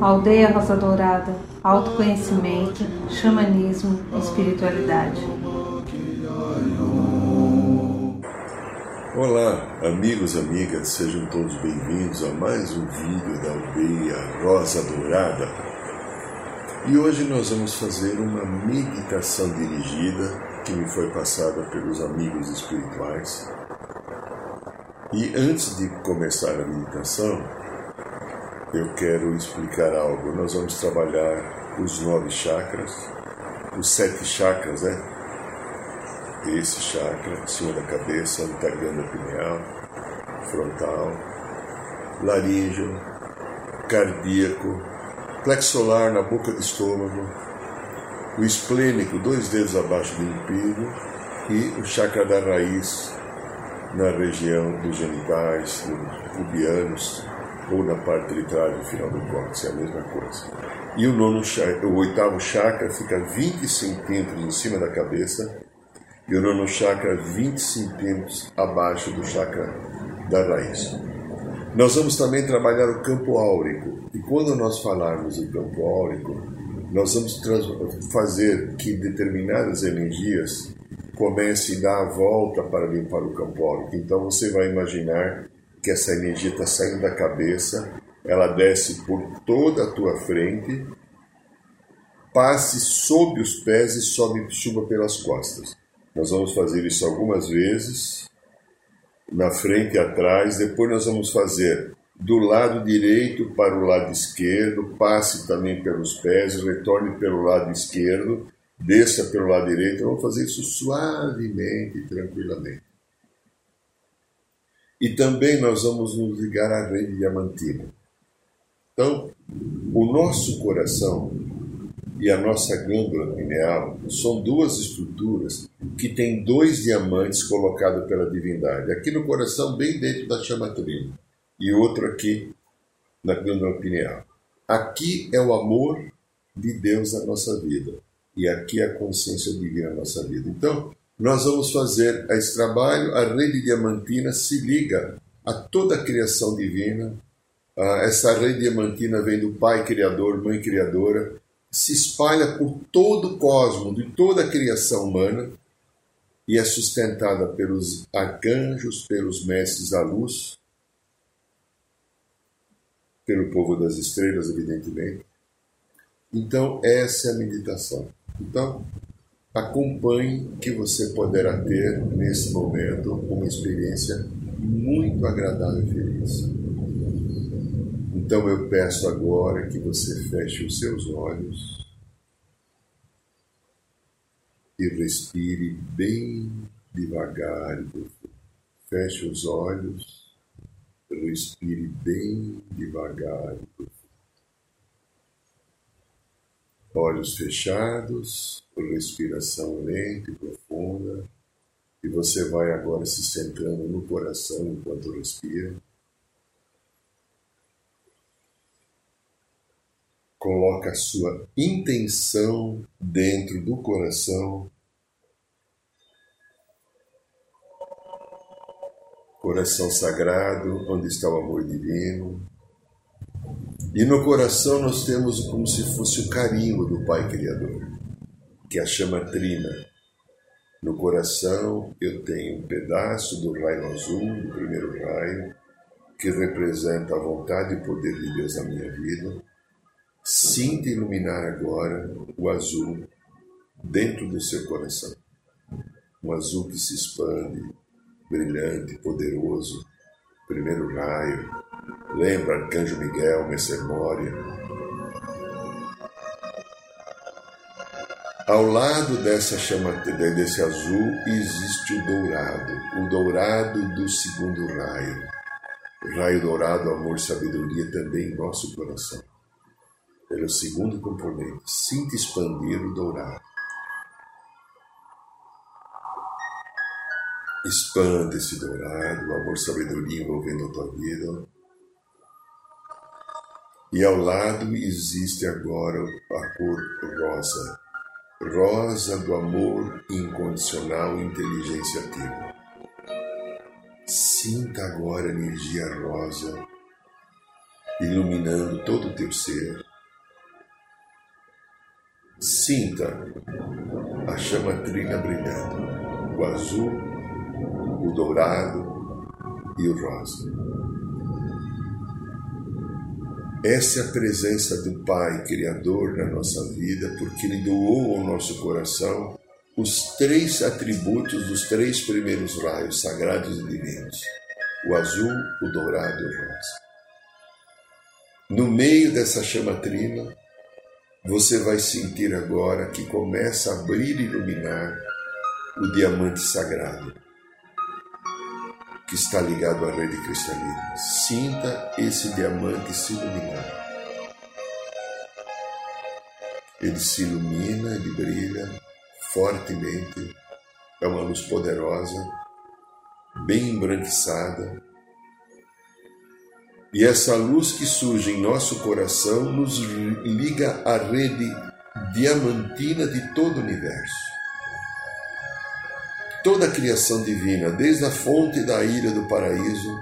Aldeia Rosa Dourada, autoconhecimento, xamanismo, espiritualidade. Olá, amigos, amigas, sejam todos bem-vindos a mais um vídeo da Aldeia Rosa Dourada. E hoje nós vamos fazer uma meditação dirigida que me foi passada pelos amigos espirituais. E antes de começar a meditação, eu quero explicar algo. Nós vamos trabalhar os nove chakras, os sete chakras, né? Esse chakra, cima da cabeça, antaganda pineal, frontal, laríngeo, cardíaco, plexo solar na boca do estômago, o esplênico, dois dedos abaixo do império, e o chakra da raiz na região dos genitais, dos pubianos, ou na parte literária do final do córtex, é a mesma coisa. E o, nono, o oitavo chakra fica 20 centímetros em cima da cabeça e o nono chakra 20 centímetros abaixo do chakra da raiz. Nós vamos também trabalhar o campo áurico. E quando nós falarmos do campo áurico, nós vamos fazer que determinadas energias comecem a dar a volta para limpar o campo áurico. Então você vai imaginar que essa energia está saindo da cabeça, ela desce por toda a tua frente, passe sob os pés e sobe chuva pelas costas. Nós vamos fazer isso algumas vezes, na frente e atrás, depois nós vamos fazer do lado direito para o lado esquerdo, passe também pelos pés, retorne pelo lado esquerdo, desça pelo lado direito. Vamos fazer isso suavemente e tranquilamente. E também nós vamos nos ligar à rede diamantina. Então, o nosso coração e a nossa glândula pineal são duas estruturas que têm dois diamantes colocados pela divindade. Aqui no coração, bem dentro da chama trina, e outro aqui na glândula pineal. Aqui é o amor de Deus na nossa vida, e aqui a consciência divina na nossa vida. Então, nós vamos fazer esse trabalho. A rede diamantina se liga a toda a criação divina. Essa rede diamantina vem do Pai Criador, Mãe Criadora, se espalha por todo o cosmos, de toda a criação humana, e é sustentada pelos arcanjos, pelos mestres da luz, pelo povo das estrelas, evidentemente. Então, essa é a meditação. Então, acompanhe que você poderá ter nesse momento uma experiência muito agradável e feliz. Então eu peço agora que você feche os seus olhos e respire bem devagar e profundo. Feche os olhos, respire bem devagar e profundo. Olhos fechados, respiração lenta e profunda, e você vai agora se centrando no coração enquanto respira. Coloca a sua intenção dentro do coração. Coração sagrado, onde está o amor divino, e no coração nós temos como se fosse o carimbo do Pai Criador, que a chama trina. No coração eu tenho um pedaço do raio azul, do primeiro raio, que representa a vontade e poder de Deus na minha vida. Sinta iluminar agora o azul dentro do seu coração. Um azul que se expande, brilhante, poderoso. Primeiro raio, Lembra Arcanjo Miguel, Messer Moria. Ao lado dessa chama, desse azul, existe o dourado, o dourado do segundo raio. O raio dourado, amor e sabedoria também em nosso coração. É o segundo componente. Sinta expandir o dourado. Expanda esse dourado, o amor sabedoria envolvendo a tua vida. E ao lado existe agora a cor rosa, rosa do amor incondicional e inteligência ativa. Sinta agora a energia rosa iluminando todo o teu ser. Sinta a chama trina brilhando, o azul, o dourado e o rosa. Essa é a presença do Pai Criador na nossa vida, porque Ele doou ao nosso coração os três atributos dos três primeiros raios sagrados e divinos: o azul, o dourado e o rosa. No meio dessa chama trina, você vai sentir agora que começa a abrir e iluminar o diamante sagrado que está ligado à rede cristalina. Sinta esse diamante se iluminar. Ele se ilumina, ele brilha fortemente, é uma luz poderosa, bem embranquiçada. E essa luz que surge em nosso coração nos liga à rede diamantina de todo o universo. Toda a criação divina, desde a fonte da ilha do paraíso,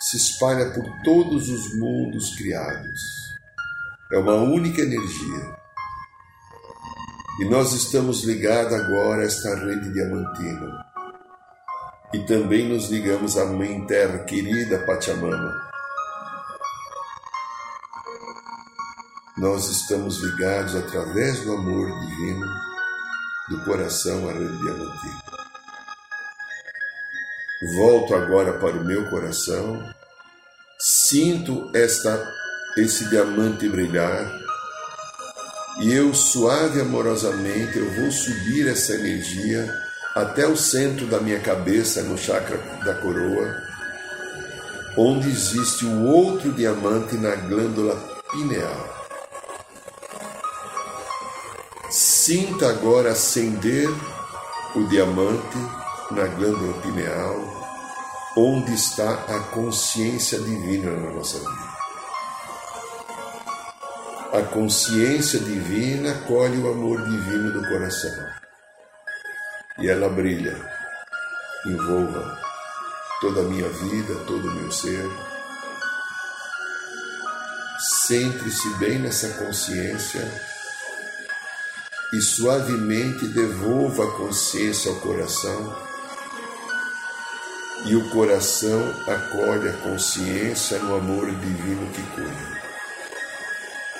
se espalha por todos os mundos criados. É uma única energia e nós estamos ligados agora a esta rede diamantina. E também nos ligamos à Mãe Terra querida Pachamama. Nós estamos ligados através do amor divino do coração à rede diamantina. Volto agora para o meu coração, sinto esta esse diamante brilhar. E eu suave amorosamente eu vou subir essa energia até o centro da minha cabeça, no chakra da coroa, onde existe o outro diamante na glândula pineal. Sinta agora acender o diamante na glândula pineal, onde está a consciência divina na nossa vida. A consciência divina colhe o amor divino do coração. E ela brilha, envolva toda a minha vida, todo o meu ser. Centre-se bem nessa consciência e suavemente devolva a consciência ao coração. E o coração acolhe a consciência no amor divino que cura.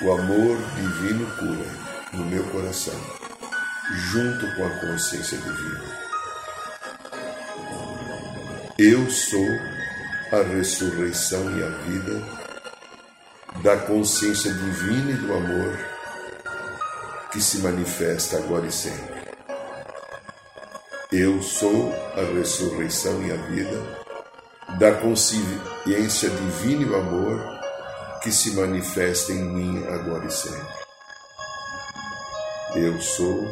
O amor divino cura no meu coração, junto com a consciência divina. Eu sou a ressurreição e a vida da consciência divina e do amor que se manifesta agora e sempre. Eu sou a ressurreição e a vida da consciência divina e amor que se manifesta em mim agora e sempre. Eu sou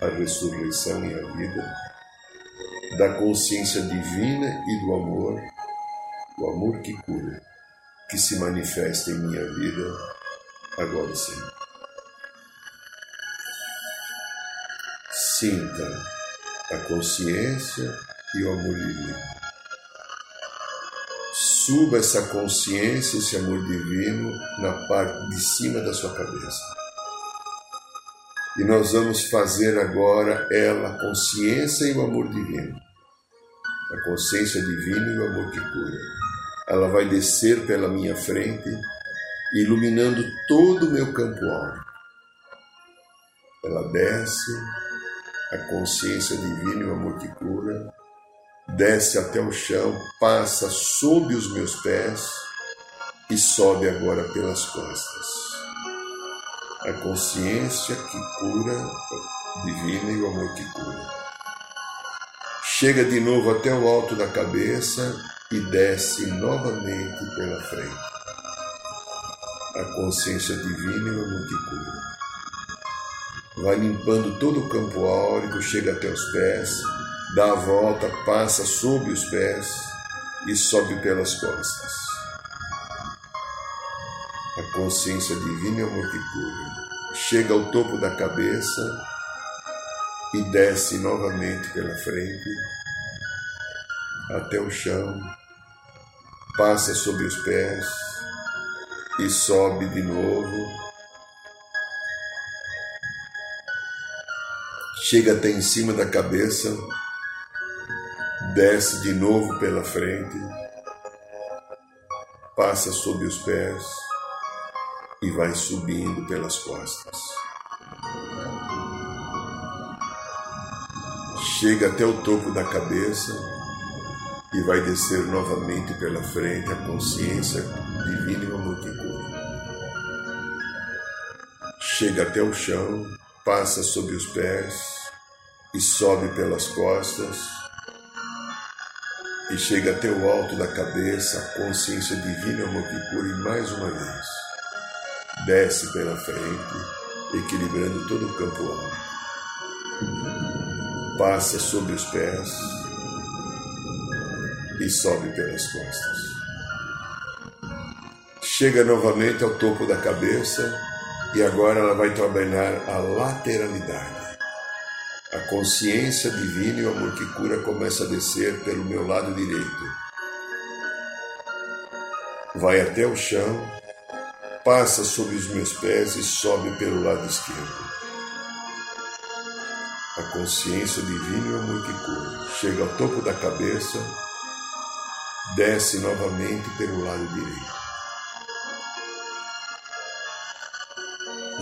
a ressurreição e a vida da consciência divina e do amor, o amor que cura, que se manifesta em minha vida agora e sempre. Sinta a consciência e o amor divino suba essa consciência, esse amor divino na parte de cima da sua cabeça. E nós vamos fazer agora ela, a consciência e o amor divino. A consciência divina e o amor que cura. Ela vai descer pela minha frente, iluminando todo o meu campo áurico. Ela desce, a consciência divina e o amor que cura, desce até o chão, passa sob os meus pés e sobe agora pelas costas. A consciência que cura, divina e o amor que cura. Chega de novo até o alto da cabeça e desce novamente pela frente. A consciência divina e o amor que cura. Vai limpando todo o campo áurico, chega até os pés dá a volta, passa sob os pés e sobe pelas costas. A consciência divina é o cura. Chega ao topo da cabeça e desce novamente pela frente até o chão, passa sobre os pés e sobe de novo. Chega até em cima da cabeça, desce de novo pela frente, passa sobre os pés e vai subindo pelas costas. Chega até o topo da cabeça e vai descer novamente pela frente a consciência divina cura. Chega até o chão, passa sobre os pés e sobe pelas costas e chega até o alto da cabeça a consciência divina amor que cura e mais uma vez desce pela frente, equilibrando todo o campo alto. Passa sobre os pés e sobe pelas costas. Chega novamente ao topo da cabeça e agora ela vai trabalhar a lateralidade. A consciência divina e o amor que cura começa a descer pelo meu lado direito. Vai até o chão, passa sobre os meus pés e sobe pelo lado esquerdo. A consciência divina e o amor que cura chega ao topo da cabeça desce novamente pelo lado direito.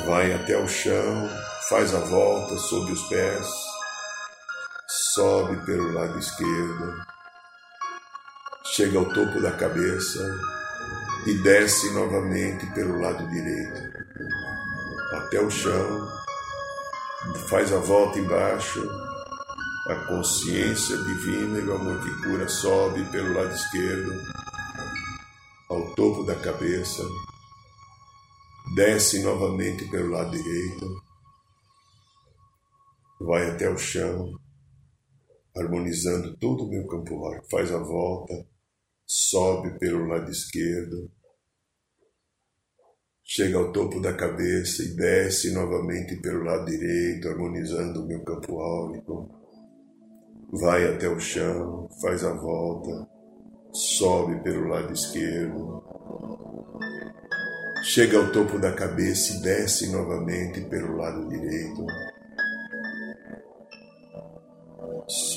Vai até o chão, faz a volta sobre os pés, sobe pelo lado esquerdo, chega ao topo da cabeça e desce novamente pelo lado direito, até o chão, faz a volta embaixo, a consciência divina e o amor que cura sobe pelo lado esquerdo, ao topo da cabeça, desce novamente pelo lado direito, vai até o chão, harmonizando todo o meu campo áurico, faz a volta, sobe pelo lado esquerdo, chega ao topo da cabeça e desce novamente pelo lado direito, harmonizando o meu campo áurico. Vai até o chão, faz a volta, sobe pelo lado esquerdo, chega ao topo da cabeça e desce novamente pelo lado direito,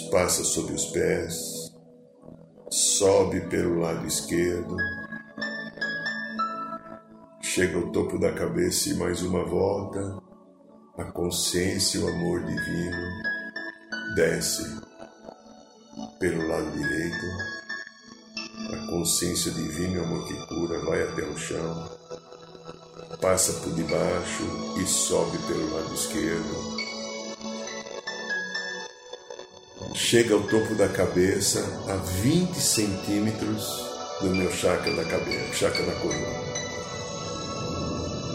passa sobre os pés, sobe pelo lado esquerdo, chega ao topo da cabeça e mais uma volta, a consciência e o amor divino desce pelo lado direito, a consciência divina e o amor que cura vai até o chão, passa por debaixo e sobe pelo lado esquerdo. Chega ao topo da cabeça a 20 centímetros do meu chakra da cabeça, chakra da coroa.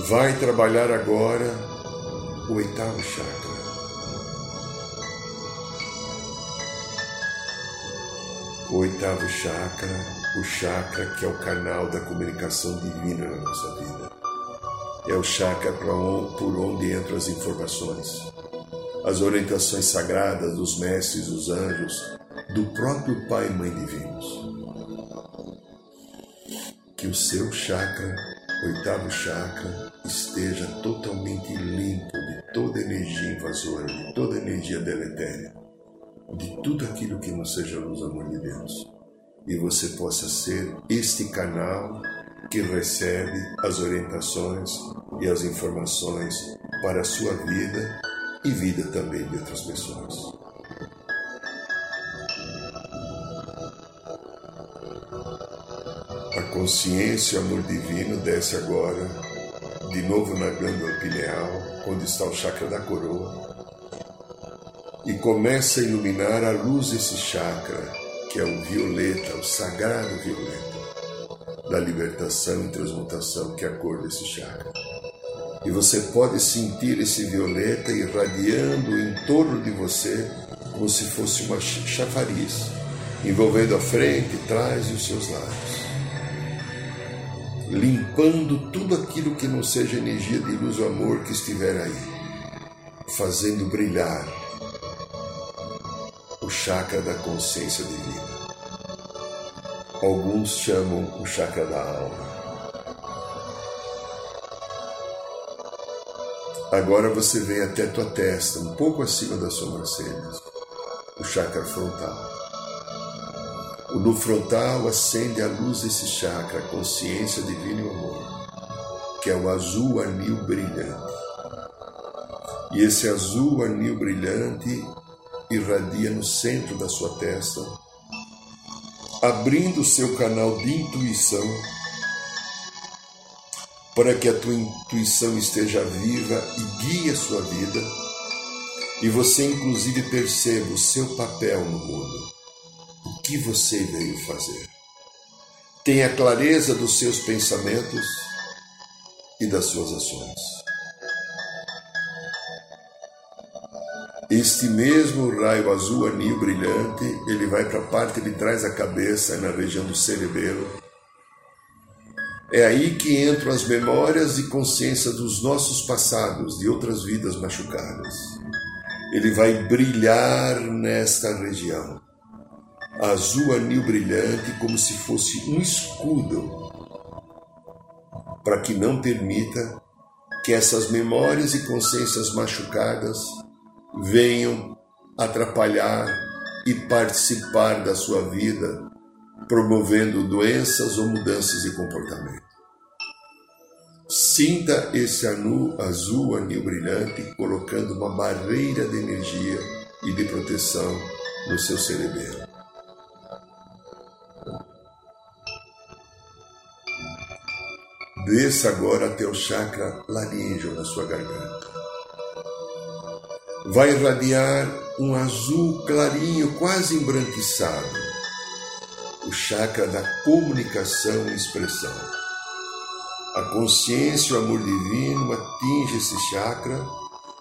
Vai trabalhar agora o oitavo chakra o oitavo chakra, o chakra que é o canal da comunicação divina na nossa vida. É o chakra por onde entram as informações, as orientações sagradas dos mestres, dos anjos, do próprio Pai e Mãe divinos. Que o seu chakra, oitavo chakra, esteja totalmente limpo de toda energia invasora, de toda energia deletéria de tudo aquilo que não seja luz, amor de Deus. E você possa ser este canal que recebe as orientações e as informações para a sua vida e vida também de outras pessoas. A consciência e o amor divino desce agora, de novo na glândula pineal, onde está o chakra da coroa, e começa a iluminar a luz desse chakra, que é o violeta, o sagrado violeta, da libertação e transmutação, que é a cor desse chakra. E você pode sentir esse violeta irradiando em torno de você como se fosse uma chafariz, envolvendo a frente, trás e os seus lados. Limpando tudo aquilo que não seja energia de luz ou amor que estiver aí, fazendo brilhar o chakra da consciência divina. Alguns chamam o chakra da alma. Agora você vem até tua testa, um pouco acima das sobrancelhas, o chakra frontal. No frontal acende a luz desse chakra, a consciência divina e o amor, que é o azul anil brilhante. E esse azul anil brilhante irradia no centro da sua testa, abrindo o seu canal de intuição para que a tua intuição esteja viva e guie a sua vida e você inclusive perceba o seu papel no mundo, o que você veio fazer. Tenha clareza dos seus pensamentos e das suas ações. Este mesmo raio azul anil brilhante, ele vai para a parte de trás da cabeça, na região do cerebelo. É aí que entram as memórias e consciência dos nossos passados, de outras vidas machucadas. Ele vai brilhar nesta região. Azul anil brilhante, como se fosse um escudo, para que não permita que essas memórias e consciências machucadas venham atrapalhar e participar da sua vida, promovendo doenças ou mudanças de comportamento. Sinta esse anu azul anil brilhante colocando uma barreira de energia e de proteção no seu cerebelo. Desça agora até o chakra laríngeo na sua garganta vai irradiar um azul clarinho, quase embranquiçado, o chakra da comunicação e expressão. A consciência o amor divino atinge esse chakra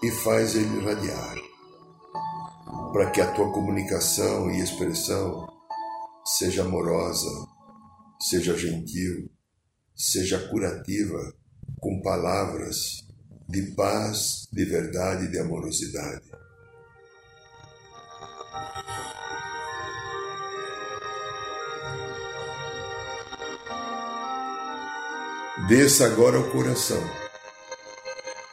e faz ele irradiar, para que a tua comunicação e expressão seja amorosa, seja gentil, seja curativa, com palavras de paz, de verdade e de amorosidade. Desça agora ao coração.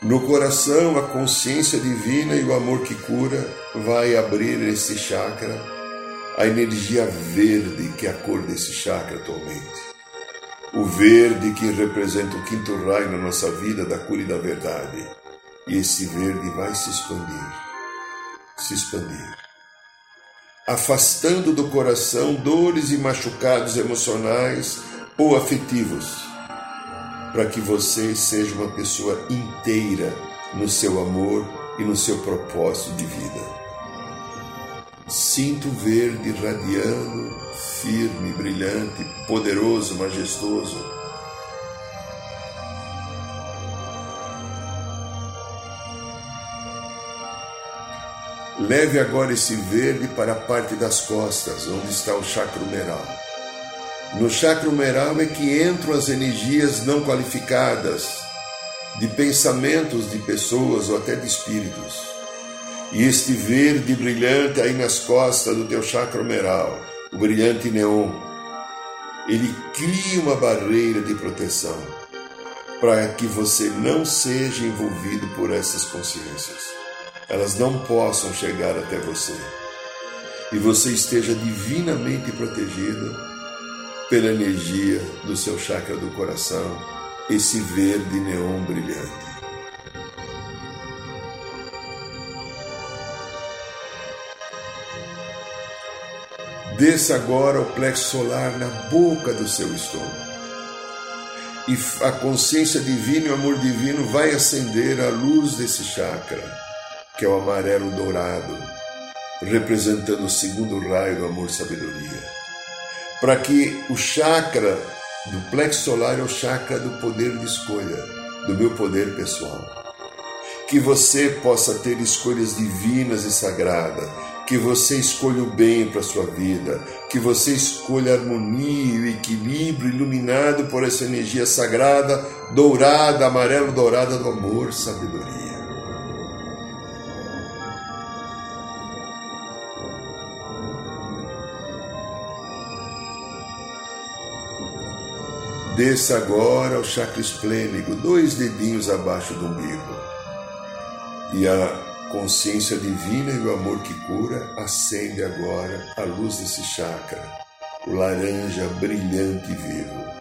No coração, a consciência divina e o amor que cura vai abrir esse chakra, a energia verde que é a cor desse chakra atualmente o verde que representa o quinto raio na nossa vida da cura e da verdade. E esse verde vai se expandir, se expandir, afastando do coração dores e machucados emocionais ou afetivos, para que você seja uma pessoa inteira no seu amor e no seu propósito de vida. Sinto verde radiando, firme, brilhante, poderoso, majestoso. Leve agora esse verde para a parte das costas, onde está o chakra meral. No chakra meral é que entram as energias não qualificadas de pensamentos de pessoas ou até de espíritos. E este verde brilhante aí nas costas do teu chakra meral, o brilhante neon, ele cria uma barreira de proteção para que você não seja envolvido por essas consciências. Elas não possam chegar até você. E você esteja divinamente protegido pela energia do seu chakra do coração, esse verde neon brilhante. Desça agora o plexo solar na boca do seu estômago. E a consciência divina e o amor divino vai acender a luz desse chakra, que é o amarelo dourado, representando o segundo raio do amor-sabedoria. Para que o chakra do plexo solar é o chakra do poder de escolha, do meu poder pessoal. Que você possa ter escolhas divinas e sagradas que você escolha o bem para a sua vida, que você escolha a harmonia e o equilíbrio iluminado por essa energia sagrada, dourada, amarelo dourada do amor, sabedoria. Desça agora ao chakra esplênico, dois dedinhos abaixo do umbigo. E a consciência divina e o amor que cura acende agora a luz desse chakra, o laranja brilhante e vivo.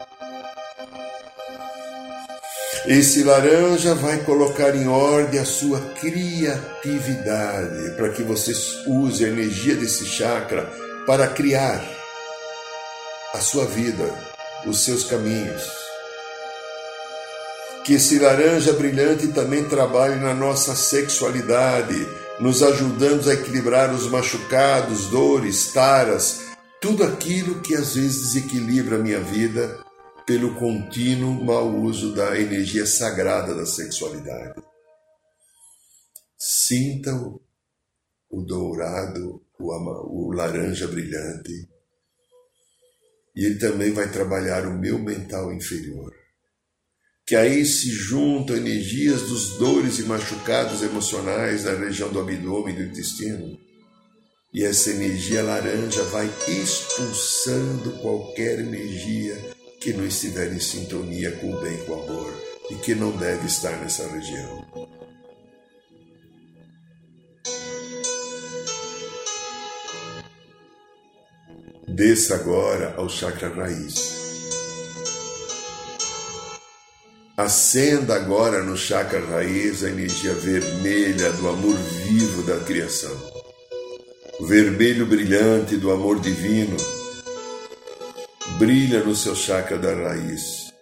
Esse laranja vai colocar em ordem a sua criatividade, para que você use a energia desse chakra para criar a sua vida, os seus caminhos. Que esse laranja brilhante também trabalhe na nossa sexualidade, nos ajudando a equilibrar os machucados, dores, taras, tudo aquilo que às vezes desequilibra a minha vida pelo contínuo mau uso da energia sagrada da sexualidade. Sinta o, dourado, o, o laranja brilhante, e ele também vai trabalhar o meu mental inferior. Que aí se juntam energias dos dores e machucados emocionais na região do abdômen e do intestino. E essa energia laranja vai expulsando qualquer energia que não estiver em sintonia com o bem com o amor e que não deve estar nessa região. Desça agora ao chakra raiz. Acenda agora no chakra raiz a energia vermelha do amor vivo da criação. O vermelho brilhante do amor divino brilha no seu chakra da raiz,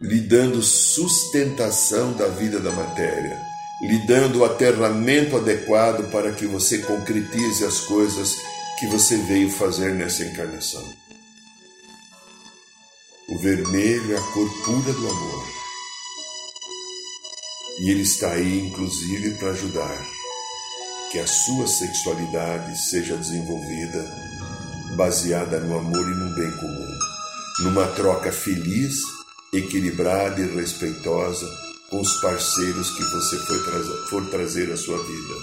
lhe dando sustentação da vida da matéria, lhe dando o aterramento adequado para que você concretize as coisas que você veio fazer nessa encarnação. O vermelho é a cor pura do amor. E ele está aí, inclusive, para ajudar que a sua sexualidade seja desenvolvida baseada no amor e no bem comum, numa troca feliz, equilibrada e respeitosa com os parceiros que você for trazer à sua vida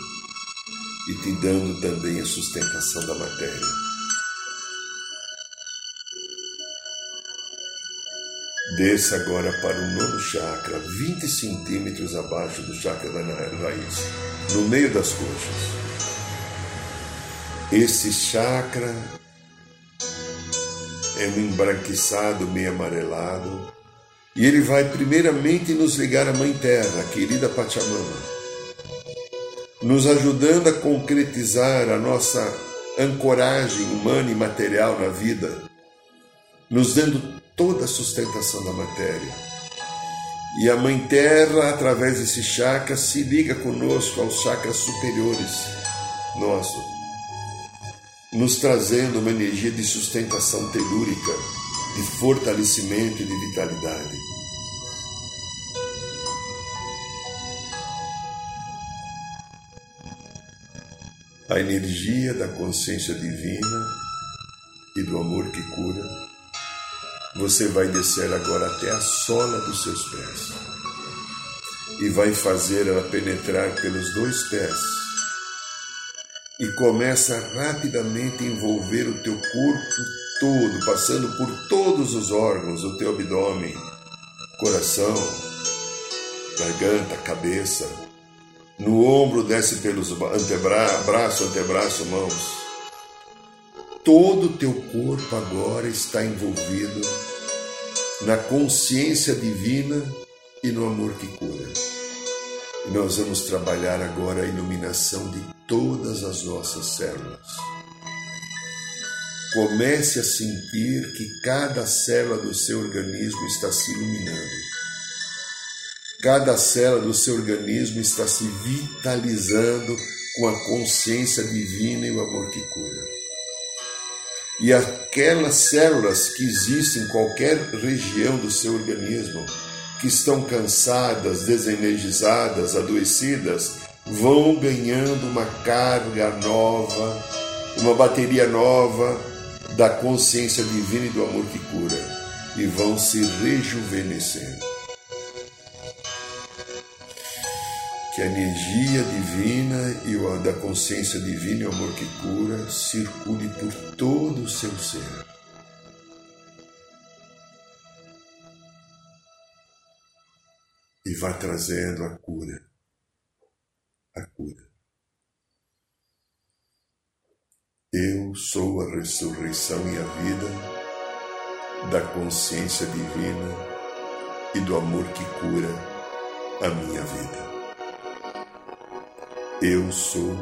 e te dando também a sustentação da matéria. Desça agora para o nono chakra, 20 centímetros abaixo do chakra da raiz, no meio das coxas. Esse chakra é um embranquiçado, meio amarelado. E ele vai primeiramente nos ligar à Mãe Terra, a querida Pachamama, nos ajudando a concretizar a nossa ancoragem humana e material na vida, nos dando toda a sustentação da matéria. E a Mãe Terra, através desse chakra, se liga conosco aos chakras superiores nossos nos trazendo uma energia de sustentação telúrica, de fortalecimento e de vitalidade. A energia da consciência divina e do amor que cura, você vai descer agora até a sola dos seus pés e vai fazer ela penetrar pelos dois pés e começa rapidamente a envolver o teu corpo todo, passando por todos os órgãos do teu abdômen, coração, garganta, cabeça. No ombro desce pelos antebraço, braço, antebraço, mãos. Todo o teu corpo agora está envolvido na consciência divina e no amor que cura. E nós vamos trabalhar agora a iluminação de todas as nossas células. Comece a sentir que cada célula do seu organismo está se iluminando. Cada célula do seu organismo está se vitalizando com a consciência divina e o amor que cura. E aquelas células que existem em qualquer região do seu organismo, que estão cansadas, desenergizadas, adoecidas, vão ganhando uma carga nova, uma bateria nova da consciência divina e do amor que cura, e vão se rejuvenescendo. que a energia divina e o da consciência divina e o amor que cura circule por todo o seu ser. E vá trazendo a cura, a cura. Eu sou a ressurreição e a vida da consciência divina e do amor que cura a minha vida. Eu sou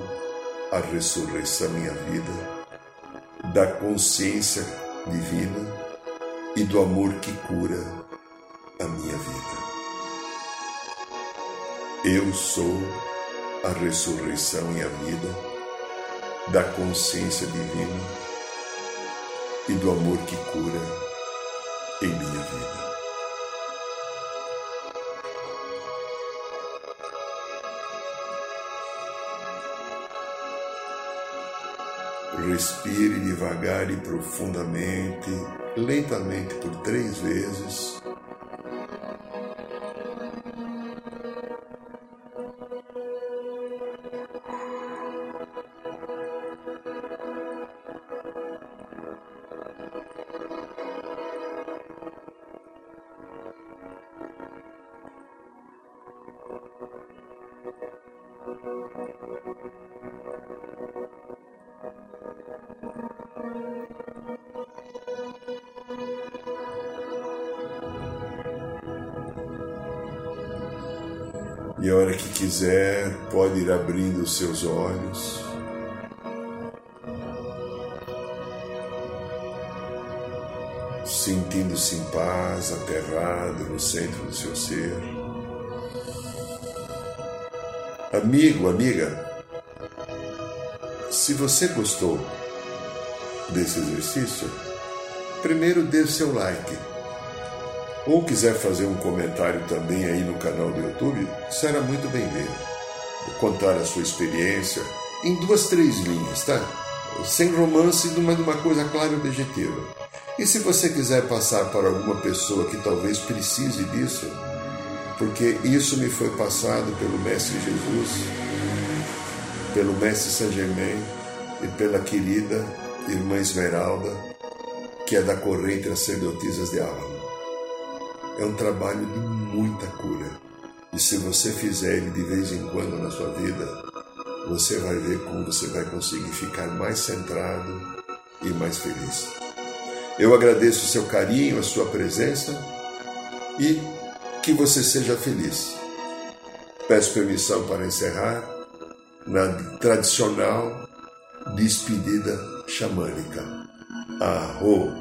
a ressurreição e a vida da consciência divina e do amor que cura a minha vida. Eu sou a ressurreição e a vida da consciência divina e do amor que cura em minha vida. Respire devagar e profundamente, lentamente por três vezes quiser, pode ir abrindo os seus olhos. Sentindo-se em paz, aterrado no centro do seu ser. Amigo, amiga, se você gostou desse exercício, primeiro dê seu like ou quiser fazer um comentário também aí no canal do YouTube, será muito bem-vindo. Contar a sua experiência em duas, três linhas, tá? Sem romance, mas uma coisa clara e objetiva. E se você quiser passar para alguma pessoa que talvez precise disso, porque isso me foi passado pelo Mestre Jesus, pelo Mestre Saint Germain e pela querida Irmã Esmeralda, que é da corrente sacerdotisas de Álamo. É um trabalho de muita cura. E se você fizer ele de vez em quando na sua vida, você vai ver como você vai conseguir ficar mais centrado e mais feliz. Eu agradeço o seu carinho, a sua presença e que você seja feliz. Peço permissão para encerrar na tradicional despedida xamânica. Arro!